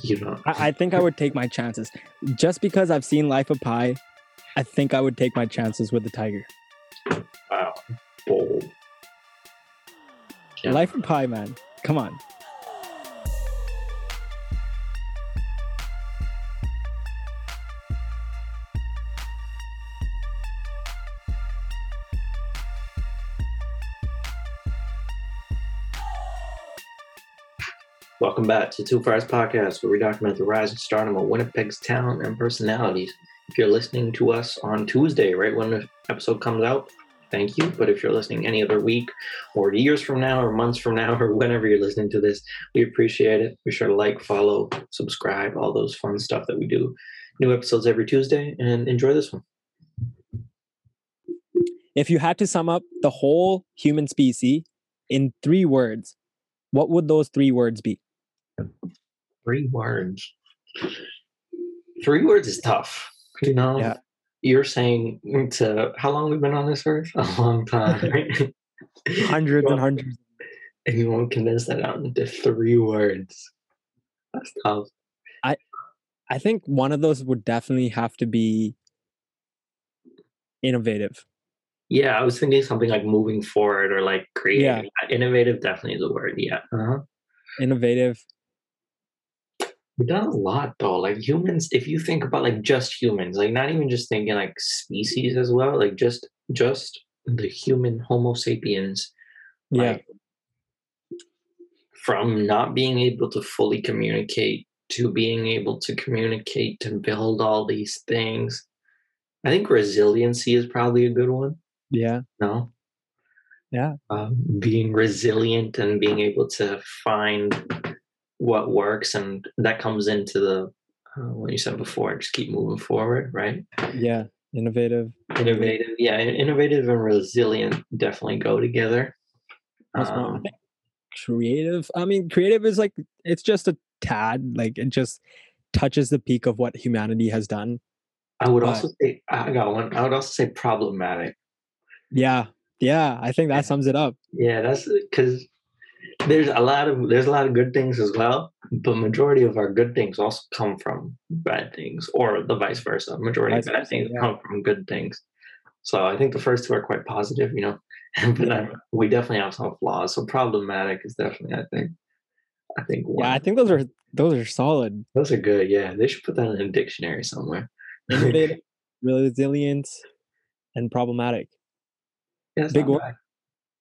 You know, I, I think I would take my chances. Just because I've seen Life of Pi, I think I would take my chances with the tiger. wow, bold. Yeah. Life of Pi, man. Come on. Welcome back to Two Fires Podcast, where we document the rise and stardom of Winnipeg's talent and personalities. If you're listening to us on Tuesday, right when the episode comes out, thank you. But if you're listening any other week, or years from now, or months from now, or whenever you're listening to this, we appreciate it. Be sure to like, follow, subscribe, all those fun stuff that we do. New episodes every Tuesday, and enjoy this one. If you had to sum up the whole human species in three words, what would those three words be? Three words. Three words is tough. You know, Yeah. you're saying to how long we've been on this earth? A long time, right? Hundreds and hundreds. and you won't condense that out into three words. That's tough. I I think one of those would definitely have to be innovative. Yeah, I was thinking something like moving forward or like creating. Innovative definitely is a word. Yeah. Uh-huh. Innovative. We've done a lot though. Like humans, if you think about like just humans, like not even just thinking like species as well, like just just the human Homo sapiens. Yeah. like, from not being able to fully communicate to being able to communicate to build all these things. I think resiliency is probably a good one. Yeah. No. Yeah. Um, being resilient and being able to find what works, and that comes into the uh, what you said before. Just keep moving forward, right? Yeah. Innovative. Innovative, yeah. Innovative and resilient definitely go together. That's one. I Um, creative. I mean, creative is like it's just a tad. Like it just touches the peak of what humanity has done. I would but- also say I got one. I would also say problematic. Yeah. Yeah. I think that sums it up. Yeah, that's because there's a lot of there's a lot of good things as well, but majority of our good things also come from bad things, or the vice versa. Majority Vice of bad versa, things yeah. come from good things. So I think the first two are quite positive, you know, but Yeah. I- we definitely have some flaws. So problematic is definitely, I think, I think one. Yeah. I think those are those are solid. those are good. Yeah, they should put that in a dictionary somewhere. Innovative, resilient, and problematic. Yeah, Big not word.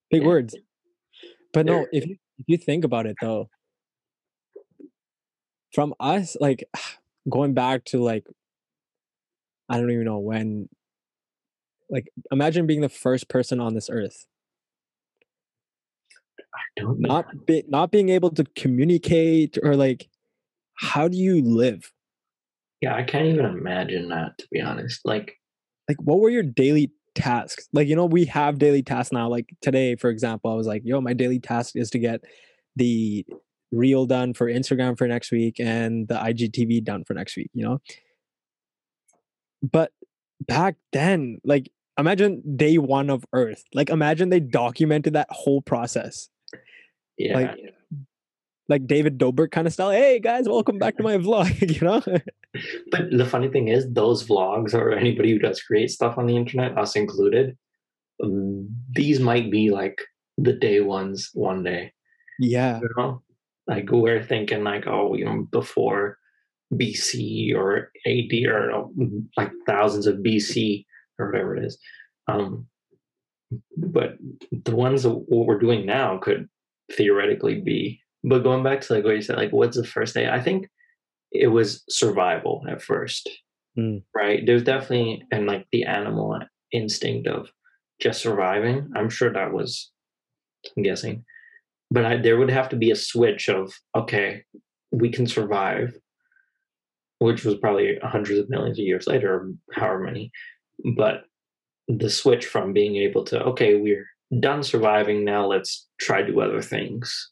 Big Yeah. words. But no, if you if you think about it though, from us, like going back to like I don't even know when like imagine being the first person on this earth. I don't know. Not be, not being able to communicate or like how do you live? Yeah, I can't even imagine that to be honest. Like, Like what were your daily tasks? Like you know we have daily tasks now. Like today for example, I was like, "Yo, my daily task is to get the reel done for Instagram for next week and the IGTV done for next week, you know? But back then, like imagine day 1 of Earth. Like imagine they documented that whole process. yeah, Like, Like David Dobrik kind of style. Hey guys, welcome back to my vlog, you know? But the funny thing is, those vlogs or anybody who does create stuff on the internet, us included, um, these might be like the day ones one day. yeah. You know, like we're thinking like, oh, you know, before BC or AD or like thousands of BC or whatever it is. Um, but the ones that what we're doing now could theoretically be. But going back to like what you said, like what's the first day? I think it was survival at first, Mm. right? There's definitely and like the animal instinct of just surviving. I'm sure that was, I'm guessing, but I, there would have to be a switch of okay, we can survive, which was probably hundreds of millions of years later, or however many, but the switch from being able to okay, we're done surviving now, let's try do other things.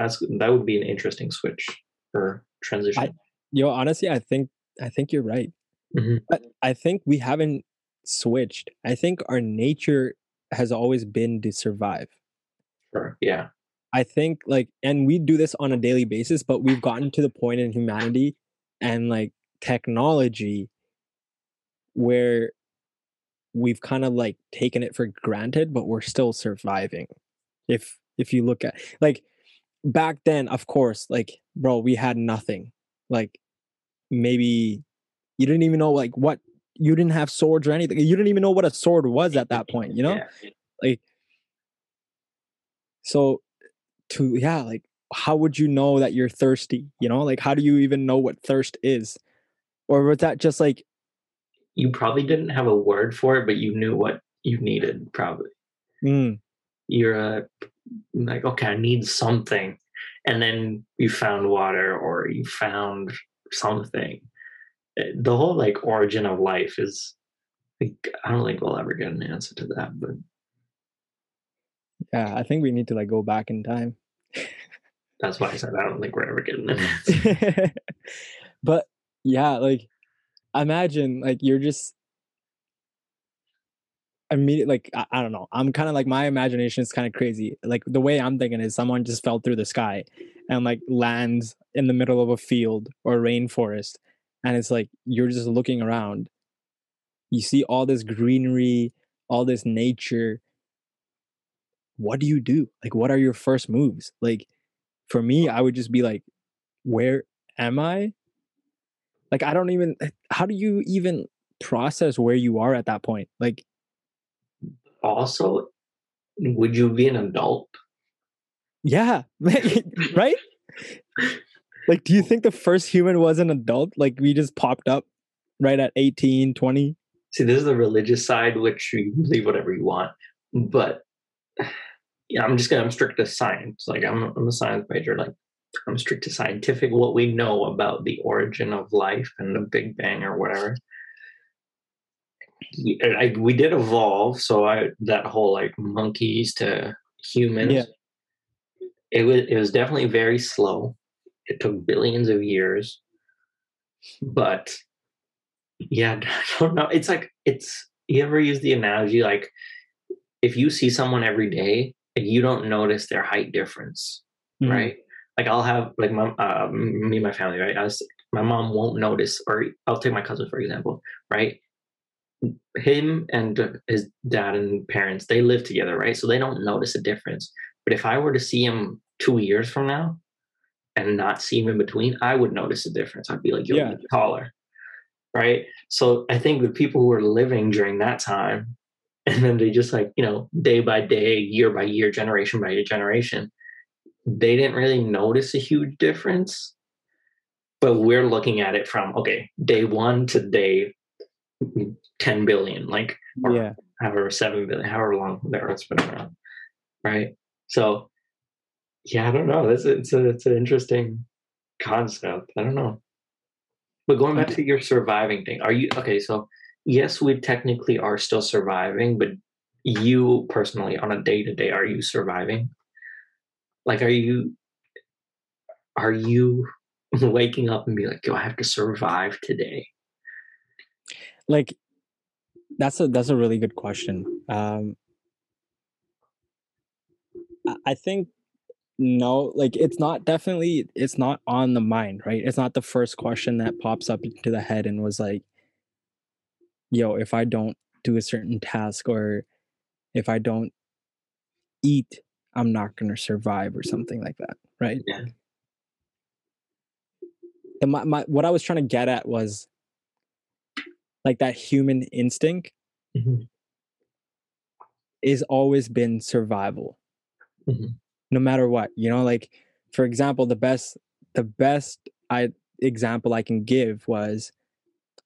That's that would be an interesting switch or transition. Yo, honestly, I think I think you're right. Mhm. But I think we haven't switched. I think our nature has always been to survive. Sure. Yeah. I think like, and we do this on a daily basis, but we've gotten to the point in humanity and like technology where we've kind of like taken it for granted, but we're still surviving. If if you look at like back then, of course, like bro, we had nothing. Like maybe you didn't even know like what you didn't have swords or anything. You didn't even know what a sword was at that point, you know? Yeah. Like so to yeah, like how would you know that you're thirsty? You know, like how do you even know what thirst is? Or was that just like You probably didn't have a word for it, but you knew what you needed. Probably mm, you're uh, like, okay, I need something, and then you found water or you found something. Uh, The whole like origin of life is. Like, I don't think we'll ever get an answer to that, but yeah, I think we need to like go back in time. that's why I said I don't think we're ever getting an answer. but yeah, like imagine like you're just immediate like I, I don't know. I'm kind of like my imagination is kind of crazy. Like the way I'm thinking is someone just fell through the sky and like lands in the middle of a field or rainforest and it's like you're just looking around. You see all this greenery, all this nature. What do you do? Like what are your first moves? Like for me, I would just be like where am I? Like I don't even eh, how do you even process where you are at that point? Like also, would you be an adult? yeah, right? Like do you think the first human was an adult? Like we just popped up right at 18, 20? See, this is the religious side, which you can believe whatever you want, but yeah, I'm just gonna I'm strict to science. Like I'm I'm a science major. Like I'm strict to scientific. What we know about the origin of life and the Big Bang or whatever. I, we did evolve, so I that whole like monkeys to humans. Yeah. It was it was definitely very slow. It took billions of years, but yeah, I don't know. It's like it's you ever use the analogy like if you see someone every day and you don't notice their height difference, Mhm. right? Like I'll have like my uh, me and my family, right? I was, my mom won't notice, or I'll take my cousin for example, right? Him and his dad and parents they live together, right? So they don't notice a difference. But if I were to see him two years from now and not see him in between, I would notice a difference. I'd be like, you're taller." right? So I think the people who were living during that time, and then they just like, you know, day by day, year by year, generation by generation, they didn't really notice a huge difference. But we're looking at it from, okay, day one to day 10 billion, like, Yeah. however, 7 billion, however long the Earth's been around, right? So, yeah, I don't know. That's it's a, it's an interesting concept. I don't know. But going back to your surviving thing, are you okay? So, yes, we technically are still surviving, but you personally, on a day to day, are you surviving? Like, are you are you waking up and be like, "Yo, I have to survive today"? Like that's a that's a really good question. Um I- think no, like it's not definitely it's not on the mind, right? It's not the first question that pops up into the head and was like, yo, if I don't do a certain task or if I don't eat, I'm not gonna survive or something like that, right? Yeah. And my, my what I was trying to get at was like that human instinct Mhm. is always been survival. Mhm. no matter what you know like for example the best the best i example i can give was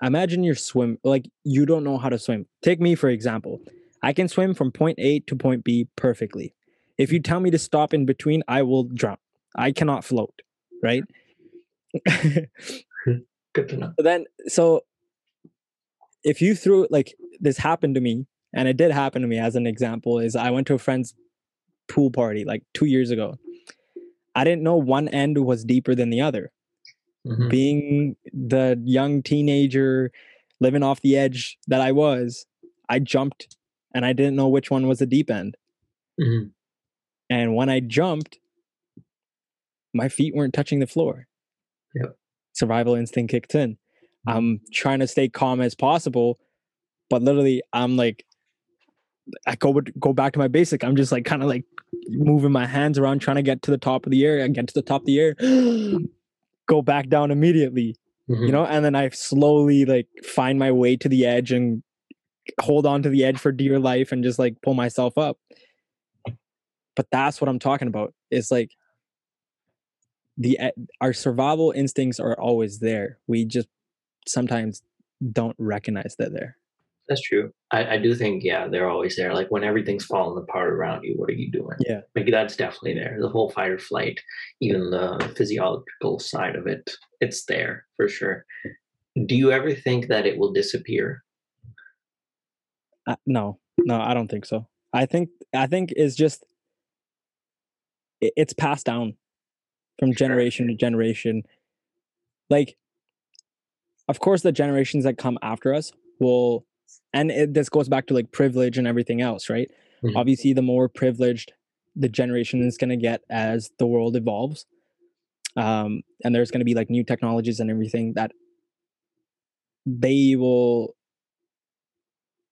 imagine you're swim like you don't know how to swim. Take me for example. I can swim from point a to point b perfectly. If you tell me to stop in between i will drown. I cannot float right? Good to know. Then so if you threw like this happened to me and it did happen to me as an example is i went to a friend's pool party like two years ago i didn't know one end was deeper than the other Mhm. being the young teenager living off the edge that i was i jumped and i didn't know which one was the deep end Mhm. and when i jumped my feet weren't touching the floor. Yep. Survival instinct kicked in. I'm trying to stay calm as possible, but literally I'm like I go go back to my basic. I'm just like kind of like moving my hands around, trying to get to the top of the air. I get to the top of the air, go back down immediately. Mhm. You know, and then I slowly like find my way to the edge and hold on to the edge for dear life and just like pull myself up. But that's what I'm talking about. It's like the our survival instincts are always there. We just sometimes don't recognize that they're That's true. I, I do think, yeah, they're always there. Like when everything's falling apart around you, what are you doing? Yeah. Like that's definitely there. The whole fight or flight, even the physiological side of it, it's there for sure. Do you ever think that it will disappear? Uh, no, no, I don't think so. I think I think it's just i- it's passed down from Sure. generation to generation. Like, of course, the generations that come after us will, and it, this goes back to like privilege and everything else, right? Mhm. Obviously, the more privileged the generation is going to get as the world evolves, um, and there's going to be like new technologies and everything that they will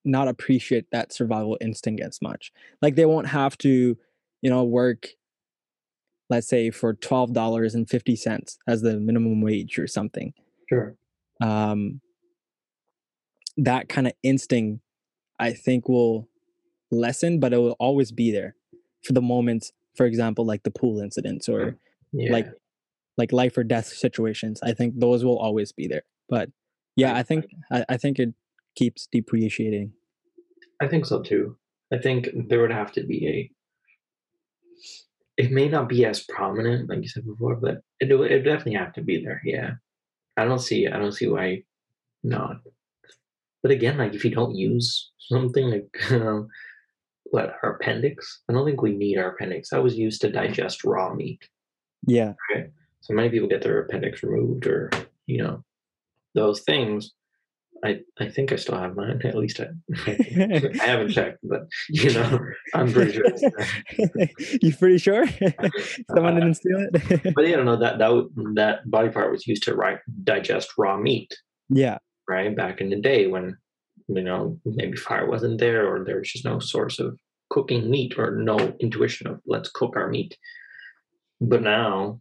not appreciate that survival instinct as much. Like they won't have to, you know, work let's say for $12.50 as the minimum wage or something. Sure. Um that kind of instinct I think will lessen, but it will always be there for the moments, for example, like the pool incidents or Yeah. like like life or death situations. I think those will always be there. But yeah, I- think I, I think it keeps depreciating. I think so too. I think there would have to be a. It may not be as prominent, like you said before, but it would it definitely have to be there. Yeah, I don't see I don't see why not. But again, like if you don't use something like um, what our appendix, I don't think we need our appendix. That was used to digest raw meat. Yeah. So many people get their appendix removed, or you know, those things. I I think I still have mine. At least I, I haven't checked, but you know, I'm pretty sure. You pretty sure? Someone Uh, didn't steal it? But yeah, no, that that that body part was used to right, digest raw meat, yeah. right? Back in the day when you know maybe fire wasn't there, or there was just no source of cooking meat, or no intuition of let's cook our meat. But now,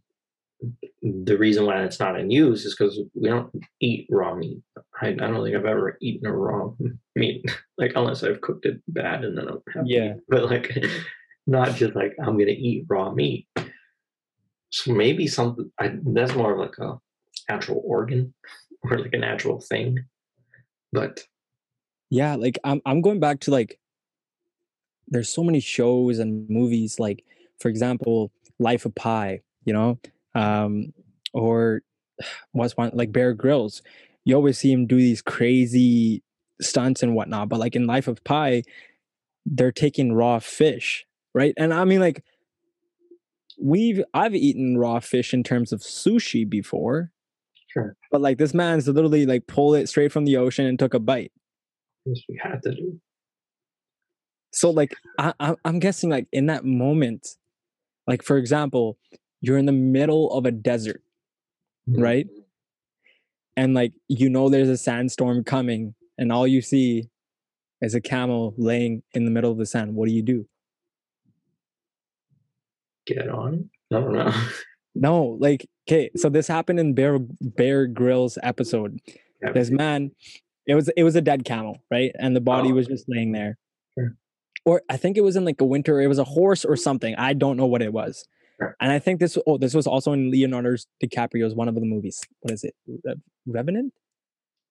the reason why it's not in use is because we don't eat raw meat. I, I don't think I've ever eaten a raw meat, like unless I've cooked it bad and then I have to Yeah. But like, not just like I'm gonna eat raw meat. So maybe something I, that's more of like a natural organ or like a natural thing. But Yeah, like I'm I'm going back to like there's so many shows and movies like for example, Life of Pi, you know? Um or what's one like Bear Grylls. You always see him do these crazy stunts and whatnot, but like in Life of Pi, they're taking raw fish, right? And I mean like we've I've eaten raw fish in terms of sushi before, sure, but like this man's literally like pulled it straight from the ocean and took a bite. this we had to do. So like I, I I'm guessing like in that moment, like for example, you're in the middle of a desert Right. Mm-hmm. and like you know there's a sandstorm coming and all you see is a camel laying in the middle of the sand. What do you do? Get on. I don't know. No, like okay, so this happened in Bear Bear Grylls episode. Yeah, This man, it was it was a dead camel, right? And the body Oh, was just laying there. Sure. Or I think it was in like a winter, it was a horse or something. I don't know what it was. Sure. And I think this oh, this was also in Leonardo DiCaprio's one of the movies. What is it? Re- uh, Revenant?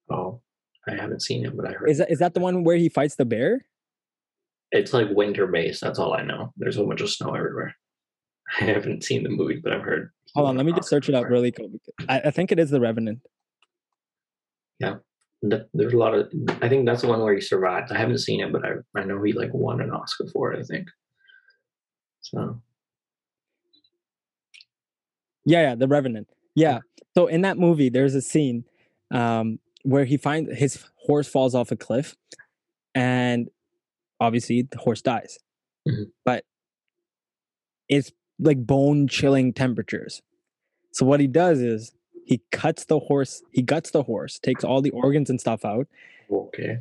Oh, I haven't seen it, but I heard Is that is that the one where he fights the bear? it's like winter based. That's all I know. There's a bunch of snow everywhere. I haven't seen the movie, but I've heard. Hold on, let me just search it up really quick. I, I think it is the Revenant. Yeah, There's a lot of. I think that's the one where he survived. I haven't seen it, but I I know he like won an Oscar for it. I think. So Yeah, yeah, the Revenant. Yeah. So in that movie, there's a scene um, where he finds his horse falls off a cliff, and obviously the horse dies. Mhm. But it's like bone chilling temperatures. So what he does is he cuts the horse, he guts the horse, takes all the organs and stuff out, Okay.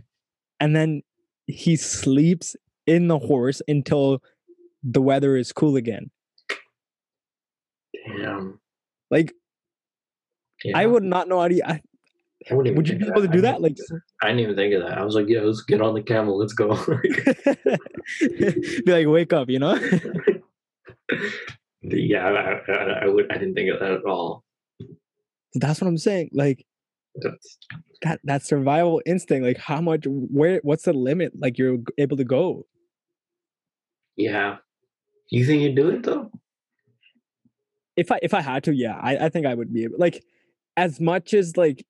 and then he sleeps in the horse until the weather is cool again. Damn. Um, like Yeah. I would not know how to. I, I would you be able to do that? Like, that. I didn't even think of that. I was like, yeah, let's get on the camel. Let's go. be like, wake up, you know? yeah, I, I, I would. I didn't think of that at all. That's what I'm saying. Like That's, that that survival instinct. Like how much? Where? What's the limit? Like you're able to go. yeah. You think you'd do it though? If I if I had to, yeah, I I think I would be able. Like as much as like.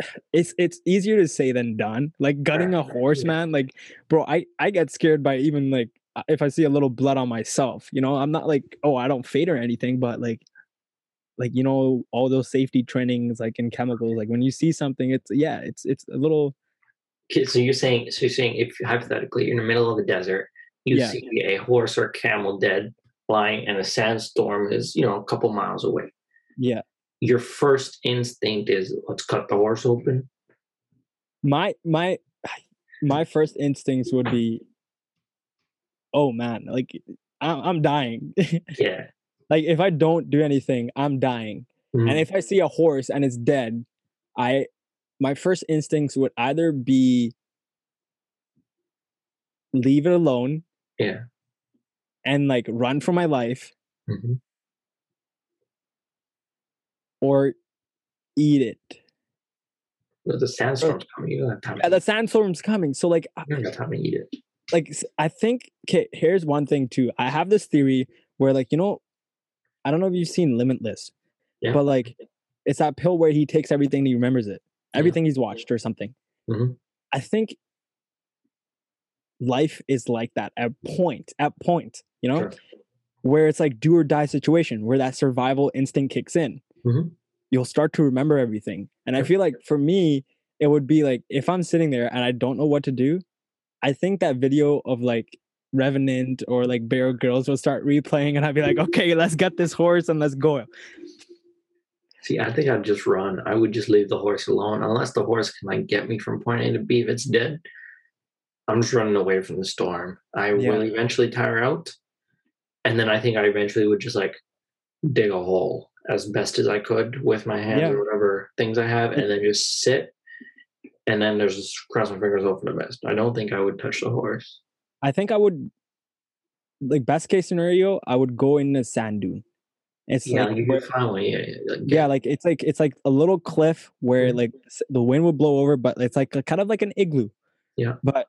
It's it's easier to say than done. Like gutting a horse, man. Like, bro, I I get scared by even like if I see a little blood on myself. You know, I'm not like oh I don't fade or anything, but like like you know all those safety trainings like in chemicals like when you see something it's yeah it's it's a little Okay, so you're saying, so you're saying, if hypothetically you're in the middle of the desert, you Yeah. see a horse or camel dead lying, and a sandstorm is, you know, a couple miles away. yeah Your first instinct is, let's cut the horse open. my my my first instincts would be oh man like i'm, I'm dying Yeah. like if i don't do anything i'm dying Mhm. and if i see a horse and it's dead i my first instincts would either be leave it alone yeah. And like run for my life Mhm. or eat it the sandstorm's coming. You don't have time. yeah, the sandstorm's coming so like you don't have time to eat it. like I think okay, here's one thing too. I have this theory where like you know, I don't know if you've seen Limitless, Yeah. but like it's that pill where he takes everything and he remembers it, Yeah. everything he's watched or something. Mhm. I think life is like that at point, at point, you know, Sure. where it's like do or die situation where that survival instinct kicks in. Mhm. You'll start to remember everything, and I feel like for me, it would be like if I'm sitting there and I don't know what to do, I think that video of like Revenant or like Bear Grylls will start replaying, and I'd be like, okay, let's get this horse and let's go. See, I think I'd just run. I would just leave the horse alone, unless the horse can like get me from point A to B. If it's dead, I'm just running away from the storm. I Yeah. will eventually tire out, and then I think I eventually would just like dig a hole as best as I could with my hands Yeah. or whatever things I have, and then just sit. And then there's just cross my fingers hope for the best. I don't think I would touch the horse. I think I would, like best case scenario, I would go in a sand dune. It's Yeah, like where- finally, yeah, yeah, like, yeah like it's like it's like a little cliff where Mhm. like the wind would blow over but it's like a, kind of like an igloo Yeah. but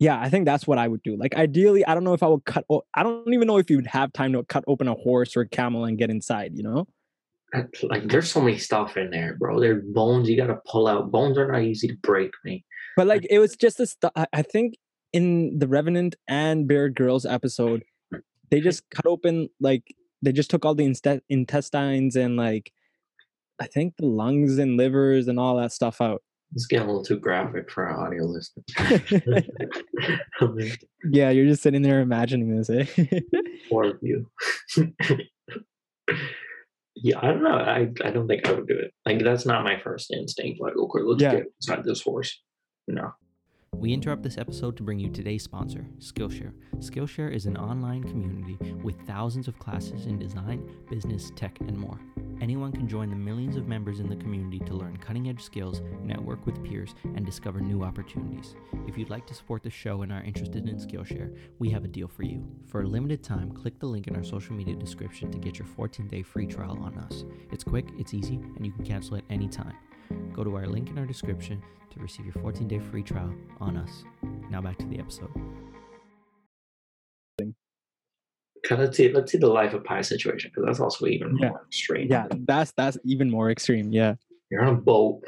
yeah i think that's what i would do like ideally i don't know if i would cut o- i don't even know if you would have time to cut open a horse or a camel and get inside you know like there's so many stuff in there, bro. There's bones you gotta pull out. Bones are not easy to break, me. but like it was just this. I, think in the revenant and Bear Grylls episode they just cut open like they just took all the intestines and like i think the lungs and livers and all that stuff out It's getting a little too graphic for our audio listeners. yeah you're just sitting there imagining this eh Four of you. yeah, I don't know. I, I don't think I would do it. Like that's not my first instinct. Like, okay, let's Yeah. get inside this horse. No. We interrupt this episode to bring you today's sponsor, Skillshare. Skillshare is an online community with thousands of classes in design, business, tech, and more. Anyone can join the millions of members in the community to learn cutting edge skills, network with peers, and discover new opportunities. If you'd like to support the show and are interested in Skillshare, we have a deal for you. For a limited time, click the link in our social media description to get your 14 day free trial on us. It's quick, it's easy, and you can cancel at any time. Go to our link in our description to receive your 14 day free trial on us. Now back to the episode. Okay, let's see. Let's see the life of pi situation because that's also even Yeah. more strange. yeah that's that's even more extreme yeah You're on a boat.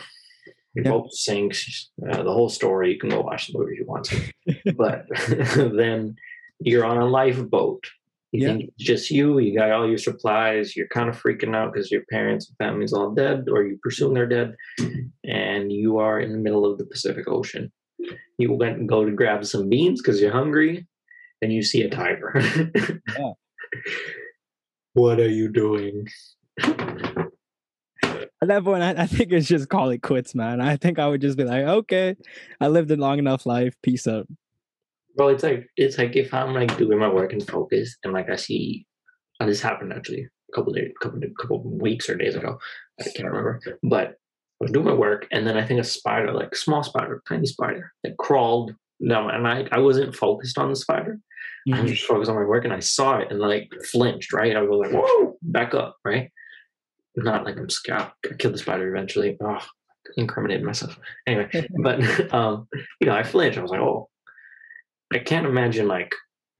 Your Yeah. boat sinks. Uh, the whole story. You can go watch the movie if you want to. but then you're on a lifeboat. You Yeah. think it's just you, you got all your supplies, you're kind of freaking out because your parents and family's all dead, or you presume they're dead, and you are in the middle of the Pacific Ocean. You went and go to grab some beans because you're hungry, and you see a tiger. Yeah. What are you doing? At that point, I, I think it's just call it quits, man. I think I would just be like, okay, I lived a long enough life. Peace out. Bro, it's like it's like if I'm like doing my work and focus, and like I see, oh, this happened actually a couple days, couple couple weeks or days ago. I can't remember, but I was doing my work, and then I think a spider, like small spider, tiny spider, that crawled down, and I I wasn't focused on the spider. I Mhm. was just focused on my work, and I saw it and like flinched. Right, I was like, whoa, back up. Right, not like I'm scared. I killed the spider eventually. Oh, incriminated myself. Anyway, but um, you know, I flinched. I was like, oh, I can't imagine like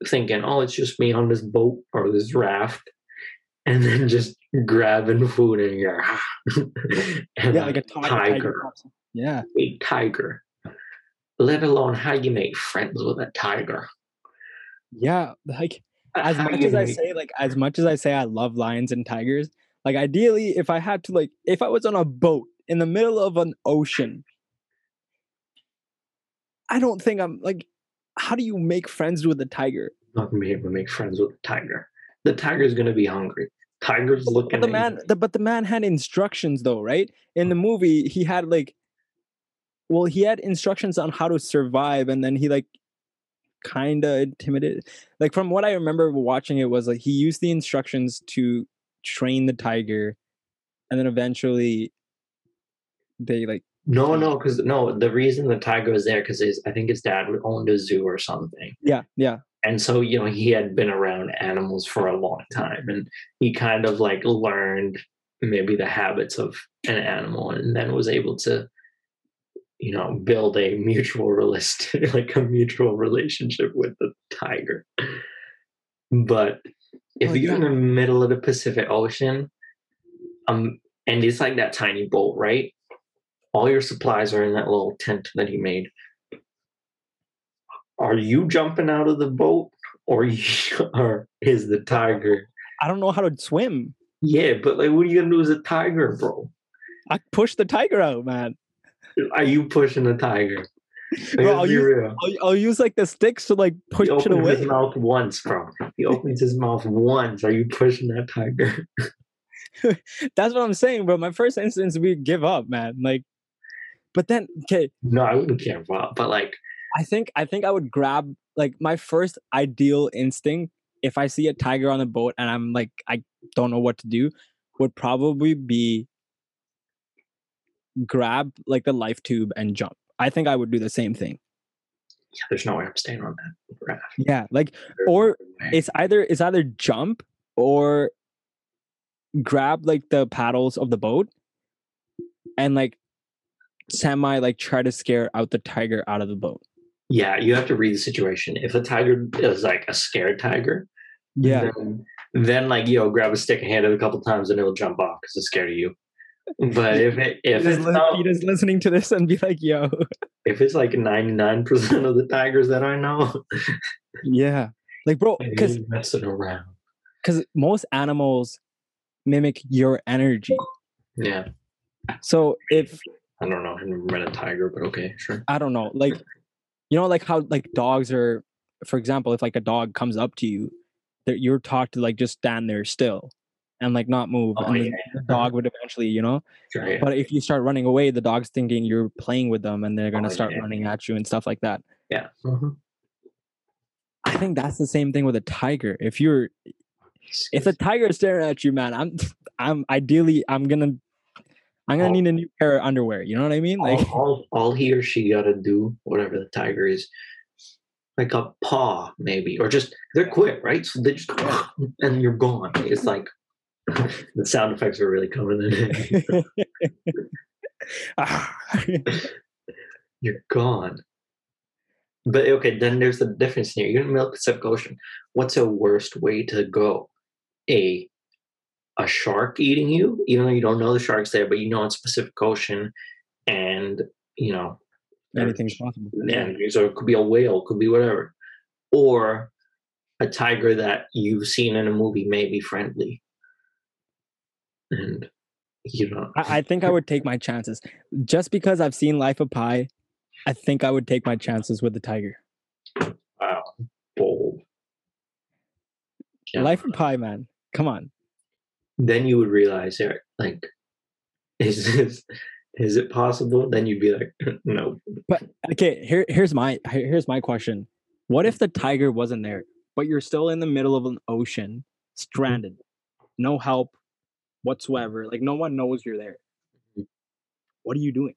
thinking, oh, it's just me on this boat or this raft, and then just grabbing food and you're and Yeah, like a tiger. tiger. tiger pops up. Yeah. a tiger. Let alone how you make friends with a tiger. Yeah. Like as How much as I make- say, like as much as I say I love lions and tigers, like ideally, if I had to like if I was on a boat in the middle of an ocean, I don't think I'm like how do you make friends with a tiger? not gonna be able to make friends with a tiger. The tiger's gonna be hungry. Tiger's But looking the at man the, but the man had instructions though, right? In the movie, he had like well, he had instructions on how to survive and then he like kind of intimidated. Like from what I remember watching it was like he used the instructions to train the tiger and then eventually they like No, no, because no, the reason the tiger was there because I think his dad owned a zoo or something. yeah, yeah. and so you know he had been around animals for a long time and he kind of like learned maybe the habits of an animal and then was able to you know build a mutual realistic like a mutual relationship with the tiger but if Oh, you're in the middle of the pacific ocean um and it's like that tiny boat right all your supplies are in that little tent that he made are you jumping out of the boat or you or is the tiger I don't know how to swim. yeah but like what are you gonna do as a tiger bro I push the tiger out, man. are you pushing the tiger Bro, I'll use-. I'll, I'll use like the sticks to like push he it opens his mouth once bro he opens his mouth once are you pushing that tiger That's what I'm saying, bro. My first instance, we give up, man. Like, but then, okay, no i wouldn't care about but like I think I think I would grab like my first ideal instinct if I see a tiger on a boat and I'm like I don't know what to do would probably be grab like the life tube and jump. I think I would do the same thing. yeah, there's no way i'm staying on that raft Yeah, like There's or no it's either it's either jump or grab like the paddles of the boat and like semi like try to scare out the tiger out of the boat. yeah you have to read the situation if a tiger is like a scared tiger Yeah. then, then like yo grab a stick and hit it a couple times and it'll jump off because it's scared of you but if it if Peter's, it's li- not, Peter's listening to this and be like, yo. if it's like 99% of the tigers that i know Yeah. Like bro, because messing around because most animals mimic your energy. yeah So if i don't know i've never met a tiger but okay sure I don't know, like you know, like how like dogs are, for example, if like a dog comes up to you, that you're taught to like just stand there still and like not move, Oh, and the, yeah. the dog would eventually, you know. sure yeah. But if you start running away, the dog's thinking you're playing with them, and they're gonna Oh, start yeah. running at you and stuff like that. yeah Mhm. I think that's the same thing with a tiger. If you're if a tiger is staring at you, man, I'm I'm ideally I'm gonna I'm gonna Oh. need a new pair of underwear. You know what I mean? all, Like all, all he or she got to do, whatever the tiger is, like a paw maybe, or just they're quick, right? So they just and you're gone. It's like the sound effects are really coming in. You're gone. But okay, then there's the difference here. You're in the the Pacific Ocean. What's a worst way to go? A a shark eating you, even though you don't know the shark's there, but you know it's Pacific Ocean, and you know anything's possible. and so it could be a whale, could be whatever, or a tiger that you've seen in a movie may be friendly, and you know, I, I think I would take my chances just because I've seen Life of Pi. I think I would take my chances with the tiger. wow, bold. Yeah. Life of Pi, man. Come on. Then you would realize, yeah, like, is this is it possible? Then you'd be like, no. But okay, here here's my here's my question. What if the tiger wasn't there, but you're still in the middle of an ocean, stranded, no help whatsoever, like no one knows you're there. Mhm. What are you doing?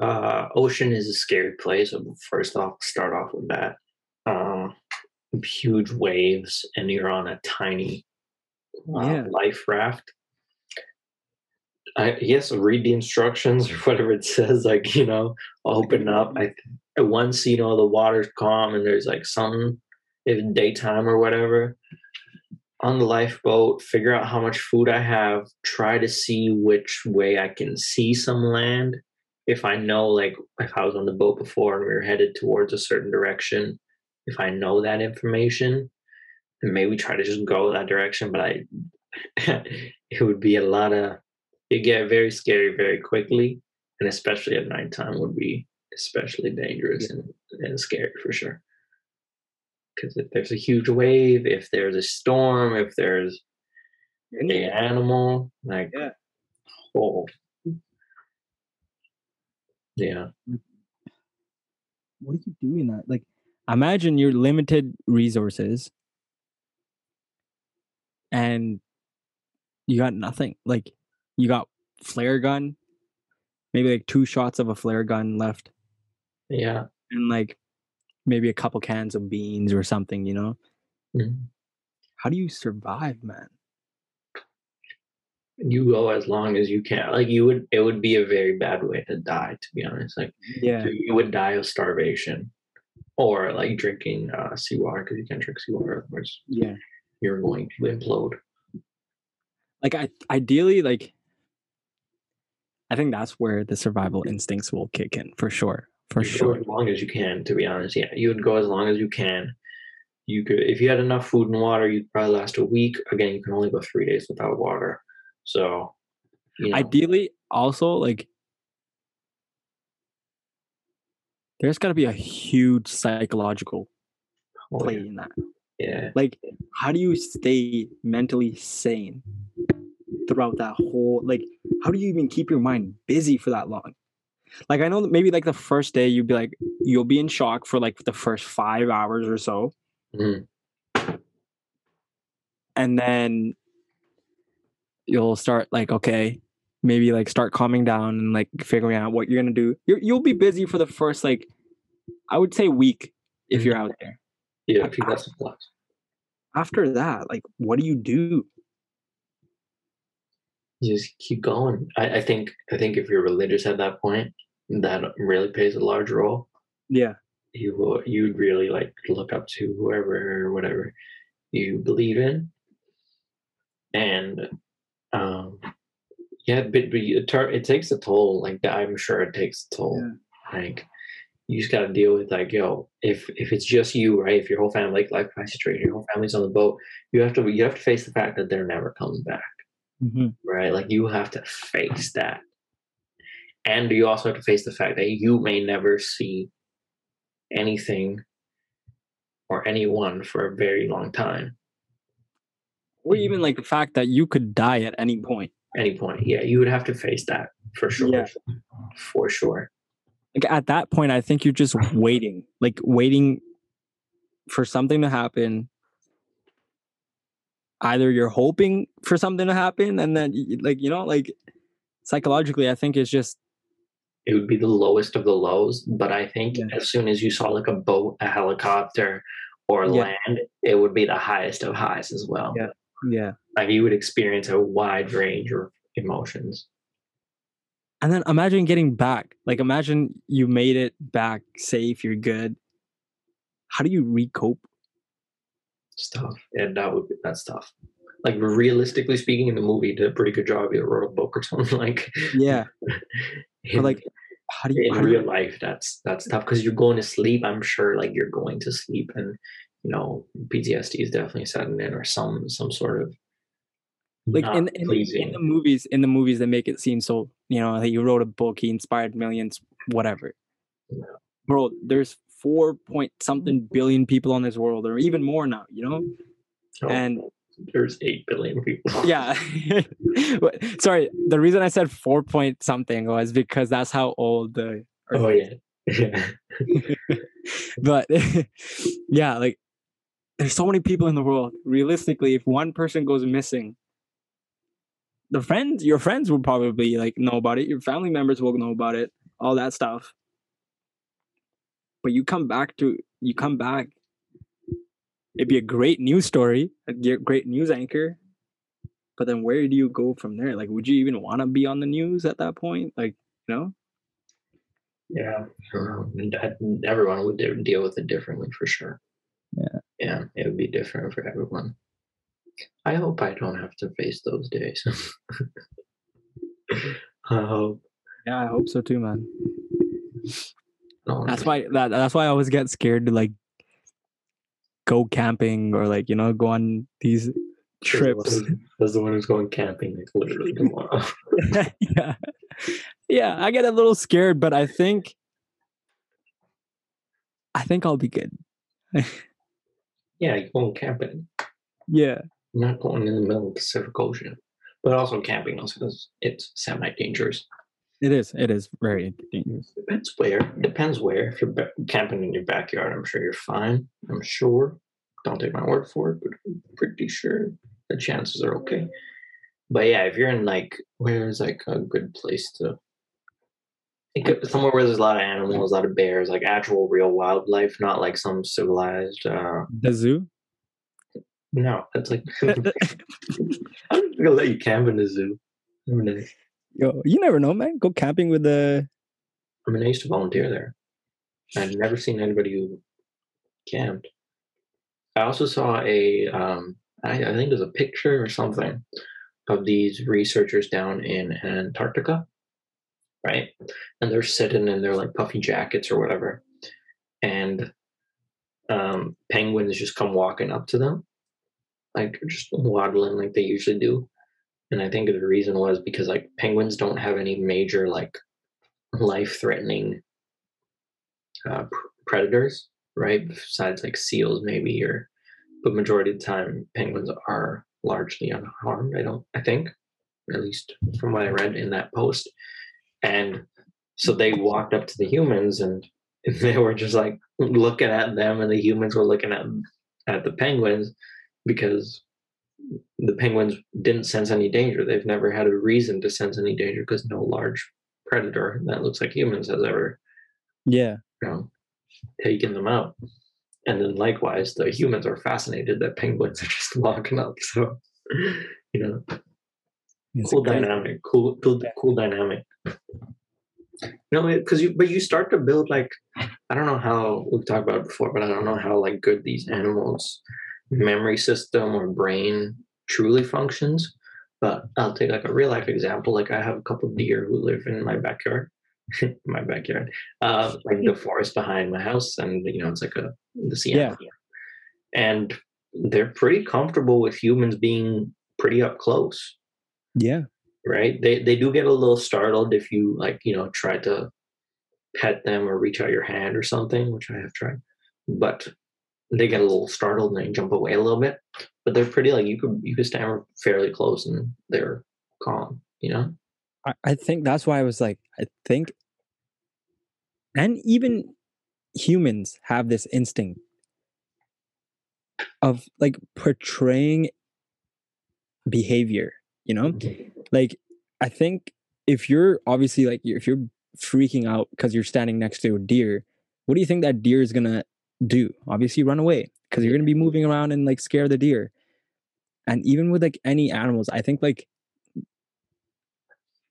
Uh, ocean is a scary place. So first off, start off with that. Um, huge waves, and you're on a tiny uh, Yeah. life raft. I yes, read the instructions or whatever it says. Like you know, open up. I at once you know the water's calm and there's like something if daytime or whatever. On the lifeboat, figure out how much food I have. Try to see which way I can see some land. If I know, like, if I was on the boat before and we were headed towards a certain direction, if I know that information, then maybe try to just go that direction. But I, it would be a lot of, it get very scary very quickly, and especially at nighttime would be especially dangerous and, and scary for sure. Because if there's a huge wave, if there's a storm, if there's an animal, like, Yeah. oh, yeah, mm-hmm. What are you doing that? Like imagine your limited resources and you got nothing. Like you got flare gun, maybe like two shots of a flare gun left. yeah. and like maybe a couple cans of beans or something, you know? Mhm. How do you survive, man? You go as long as you can. Like you would, it would be a very bad way to die. To be honest, like Yeah. you would die of starvation, or like drinking uh, seawater because you can't drink seawater, otherwise Yeah. you're going to implode. Like I ideally like I think that's where the survival instincts will kick in for sure. For You sure. as long as you can. To be honest, yeah, you would go as long as you can. You could, if you had enough food and water, you'd probably last a week. Again, you can only go three days without water. So, you know, Ideally also like there's got to be a huge psychological oh, play in that. yeah, Like how do you stay mentally sane throughout that whole like how do you even keep your mind busy for that long? Like I know that maybe like the first day you'd be like you'll be in shock for like the first 5 hours or so Mhm. and then you'll start like okay maybe like start calming down and like figuring out what you're gonna do you're, you'll be busy for the first like i would say week if you're out there yeah. If you got supplies. after that like what do you do you just keep going. I, I think I think if you're religious at that point, that really plays a large role. yeah You will- you'd really like look up to whoever or whatever you believe in, and um, yeah, but, but it, tur- it takes a toll. Like I'm sure it takes a toll. Like you just got to deal with like yo, if if it's just you, right? If your whole family, like like my situation, your whole family's on the boat, you have to you have to face the fact that they're never coming back Mhm. right? Like you have to face that. And you also have to face the fact that you may never see anything or anyone for a very long time. or even like the fact that you could die at any point Any point. Yeah, you would have to face that for sure. Yeah. For sure. like at that point i think you're just waiting like waiting for something to happen either you're hoping for something to happen and then like you know like psychologically i think it's just It would be the lowest of the lows, but I think Yeah. as soon as you saw like a boat, a helicopter, or Yeah. land, it would be the highest of highs as well. Yeah. yeah Like you would experience a wide range of emotions. and then imagine getting back like imagine you made it back safe you're good how do you recope It's tough. Yeah, that would be that's tough. Like realistically speaking, in the movie, did a pretty good job. He wrote a book or something like. yeah in, like how do you, in do you real life, that's that's tough because you're going to sleep. I'm sure, like you're going to sleep, and you know, PTSD is definitely setting in, or some some sort of like not in, in, in the movies in the movies they make it seem so you know he wrote a book he inspired millions whatever Yeah. bro there's four point something billion people on this world or even more now you know Oh, and There's eight billion people. yeah. Sorry, the reason I said four point something was because that's how old the. Oh, Earth Oh is. yeah. Yeah. but yeah, like there's so many people in the world. Realistically, if one person goes missing, the friends, your friends will probably like know about it. Your family members will know about it. All that stuff. But you come back to you come back. It'd be a great news story, a great news anchor. But then where do you go from there? Like, would you even want to be on the news at that point? Like, you know? Yeah, everyone would deal with it differently for sure. Yeah. yeah, it would be different for everyone. I hope I don't have to face those days. I hope. Yeah, I hope so too, man. No, That's why that that's why I always get scared to like go camping or like you know go on these trips. As the one who's going camping, like literally tomorrow. yeah, yeah. I get a little scared, but I think I think I'll be good. yeah, you're going camping. Yeah, not going in the middle of the Pacific Ocean. But also camping also is it's semi dangerous. it is. It is very dangerous. Depends where. Depends where. If you're camping in your backyard, I'm sure you're fine. I'm sure. Don't take my word for it, but I'm pretty sure the chances are okay. But yeah, if you're in like where's like a good place to could, somewhere where there's a lot of animals, a lot of bears, like actual real wildlife, not like some civilized uh The zoo. No, that's like I'm just gonna let you camp in the zoo. I- Yo, you never know, man. Go camping with the. I mean, I used to volunteer there. I've never seen anybody who camped. I also saw a, um, I, I think there's a picture or something of these researchers down in Antarctica, right? And they're sitting in their like puffy jackets or whatever, and um, penguins just come walking up to them, like just waddling like they usually do. And I think the reason was because like penguins don't have any major like life-threatening uh, pr- predators, right? Besides like seals, maybe, or but majority of the time, penguins are largely unharmed. I don't. I think, at least from what I read in that post, and so they walked up to the humans and they were just like looking at them, and the humans were looking at at the penguins because the penguins didn't sense any danger. They've never had a reason to sense any danger because no large predator that looks like humans has ever Yeah. you know, taken them out. And then likewise, the humans are fascinated that penguins are just walking up. So, you know, It's cool dynamic, cool, cool, cool dynamic. No, because you, but you start to build like, I don't know how we've talked about it before, but I don't know how like good these animals' memory system or brain truly functions. But I'll take like a real life example. Like I have a couple deer who live in my backyard, my backyard, uh, like the forest behind my house, and you know it's like a the Seattle, and they're pretty comfortable with humans being pretty up close Yeah. right? They they do get a little startled if you like, you know, try to pet them or reach out your hand or something, which I have tried. But they get a little startled and they jump away a little bit. But they're pretty like you could you could stand fairly close and they're calm, you know? I, I think that's why I was like, I think, and even humans have this instinct of like portraying behavior, you know? Mm-hmm. Like, I think if you're obviously like, if you're freaking out because you're standing next to a deer, what do you think that deer is gonna do? Obviously, run away because you're gonna be moving around and like scare the deer. And even with like any animals, I think like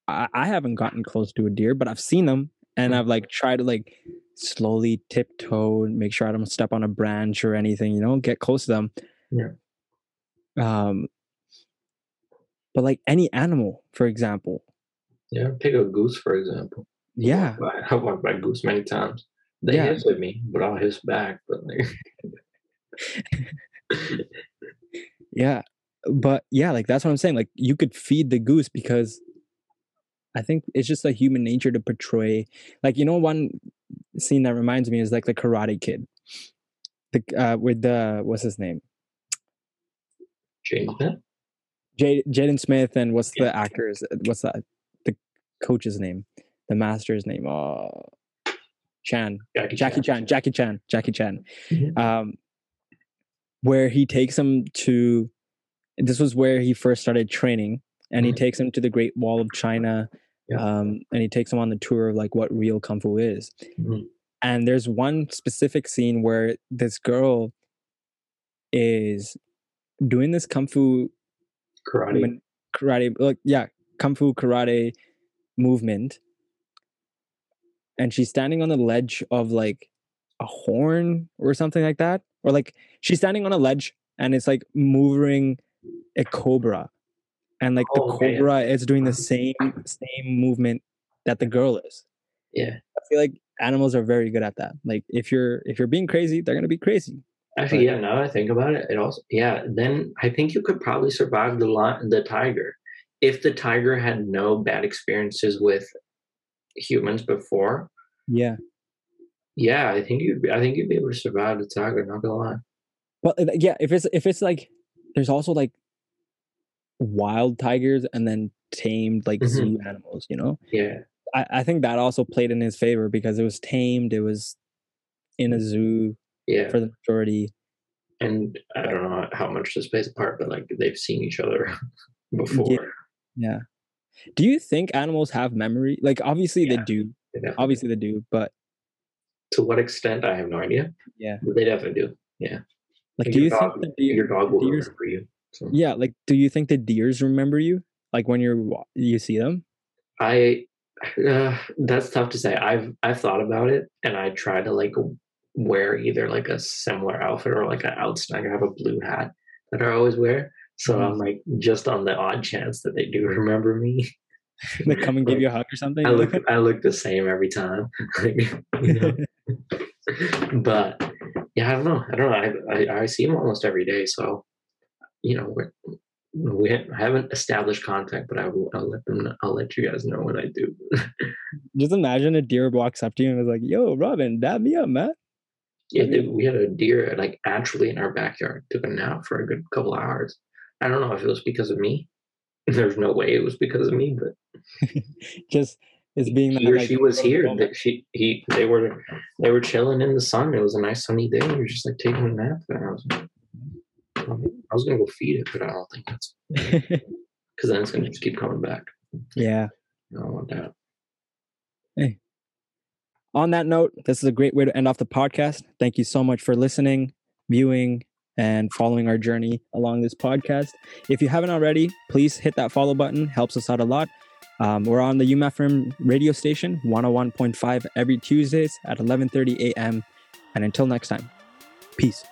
I, I haven't gotten close to a deer, but I've seen them and Mm. I've like tried to like slowly tiptoe and make sure I don't step on a branch or anything, you know, get close to them. Yeah. Um but like any animal, for example. Yeah, take a goose for example. Yeah. i've walked by goose many times. They Yeah. hiss at me, but I'll hiss back. But like, Yeah. But yeah, like that's what I'm saying. Like you could feed the goose because I think it's just like human nature to portray like you know one scene that reminds me is like the karate kid. The uh with the what's his name? Jaden Smith. Jade, Jaden Smith and what's the actor's what's that the coach's name, the master's name? Oh, Chan, Jackie, Jackie Chan, Jackie Chan, Jackie Chan. Mhm. Um, where he takes him to, this was where he first started training, and he Mhm. takes him to the Great Wall of China, Yeah. um, and he takes him on the tour of like what real kung fu is. Mhm. And there's one specific scene where this girl is doing this kung fu Karate. karate like yeah kung fu karate movement and she's standing on the ledge of like a horn or something like that or like she's standing on a ledge and it's like moving a cobra and like the Oh, yeah. cobra is doing the same same movement that the girl is yeah. i feel like animals are very good at that like if you're if you're being crazy they're gonna be crazy Actually, Right. yeah. Now I think about it, it also yeah. Then I think you could probably survive the lion, the tiger, if the tiger had no bad experiences with humans before. yeah Yeah, I think you'd. Be, I think you'd be able to survive the tiger. Not gonna lie. Well, uh, yeah, if it's if it's like there's also like wild tigers and then tamed like Mhm. zoo animals, you know. Yeah, I, I think that also played in his favor because it was tamed, it was in a zoo yeah. for the majority. and I don't know how much this plays a part, but like they've seen each other before. Yeah. Do you think animals have memory? Like obviously Yeah. they do. They Obviously they do, but to what extent, I have no idea. Yeah. but they definitely do. Yeah. Like Your do you dog- think the deer, Your dog will deers- remember you. So. Yeah, like do you think the deers remember you? Like when you're you see them? I uh, that's tough to say. I've I've thought about it, and I try to like wear either like a similar outfit or like an outsnag. I have a blue hat that I always wear, so. I'm mm-hmm. like just on the odd chance that they do remember me. They come and give you a hug or something? I look I look the same every time, Like, you know? but yeah, I don't know. I don't know. I I, I see them almost every day, so you know we're, we ha- haven't established contact, but I will. I'll let them. Know, I'll let you guys know when I do. Just imagine a deer walks up to you and is like, "Yo, Robin, dab me up, man." Yeah, dude, we had a deer like actually in our backyard. Took a nap for a good couple hours. I don't know if it was because of me. There's no way it was because of me, but Just it's being that, he or like, she was here. That she he they were they were chilling in the sun. It was a nice sunny day. We were just like taking a nap, and I was I was gonna go feed it, but I don't think that's because then it's gonna just keep coming back. yeah. I don't want that. Hey. On that note, this is a great way to end off the podcast. Thank you so much for listening, viewing, and following our journey along this podcast. If you haven't already, please hit that follow button. Helps us out a lot. Um, we're on the UMFM radio station, 101.5 every Tuesdays at 11:30 a.m. And until next time, peace.